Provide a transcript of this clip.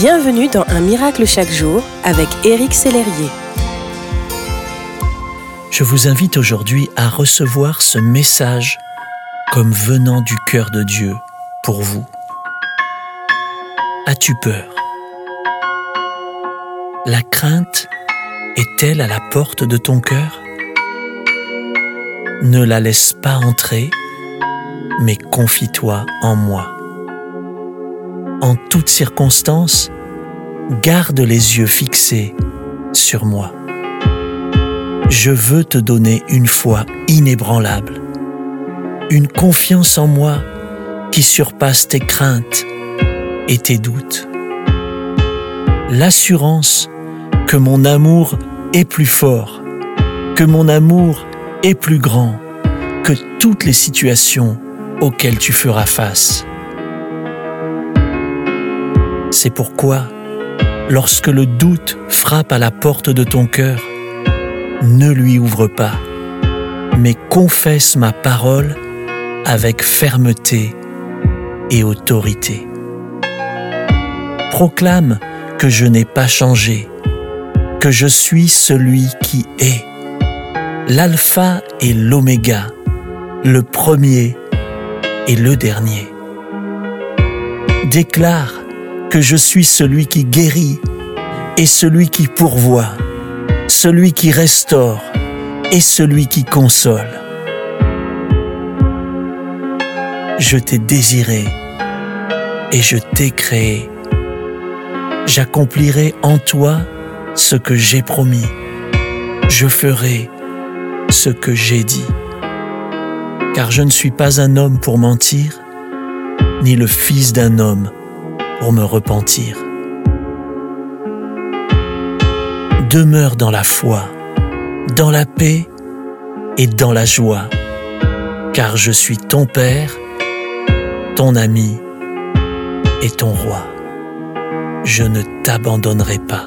Bienvenue dans Un miracle chaque jour avec Éric Sellerier. Je vous invite aujourd'hui à recevoir ce message comme venant du cœur de Dieu pour vous. As-tu peur? La crainte est-elle à la porte de ton cœur? Ne la laisse pas entrer, mais confie-toi en moi en toutes circonstances, garde les yeux fixés sur moi. Je veux te donner une foi inébranlable, une confiance en moi qui surpasse tes craintes et tes doutes. L'assurance que mon amour est plus fort, que mon amour est plus grand que toutes les situations auxquelles tu feras face. C'est pourquoi, lorsque le doute frappe à la porte de ton cœur, ne lui ouvre pas, mais confesse ma parole avec fermeté et autorité. Proclame que je n'ai pas changé, que je suis celui qui est, l'alpha et l'oméga, le premier et le dernier. Déclare que je suis celui qui guérit et celui qui pourvoit, celui qui restaure et celui qui console. Je t'ai désiré et je t'ai créé. J'accomplirai en toi ce que j'ai promis. Je ferai ce que j'ai dit. Car je ne suis pas un homme pour mentir, ni le fils d'un homme pour me repentir. Demeure dans la foi, dans la paix et dans la joie, car je suis ton Père, ton ami et ton roi. Je ne t'abandonnerai pas.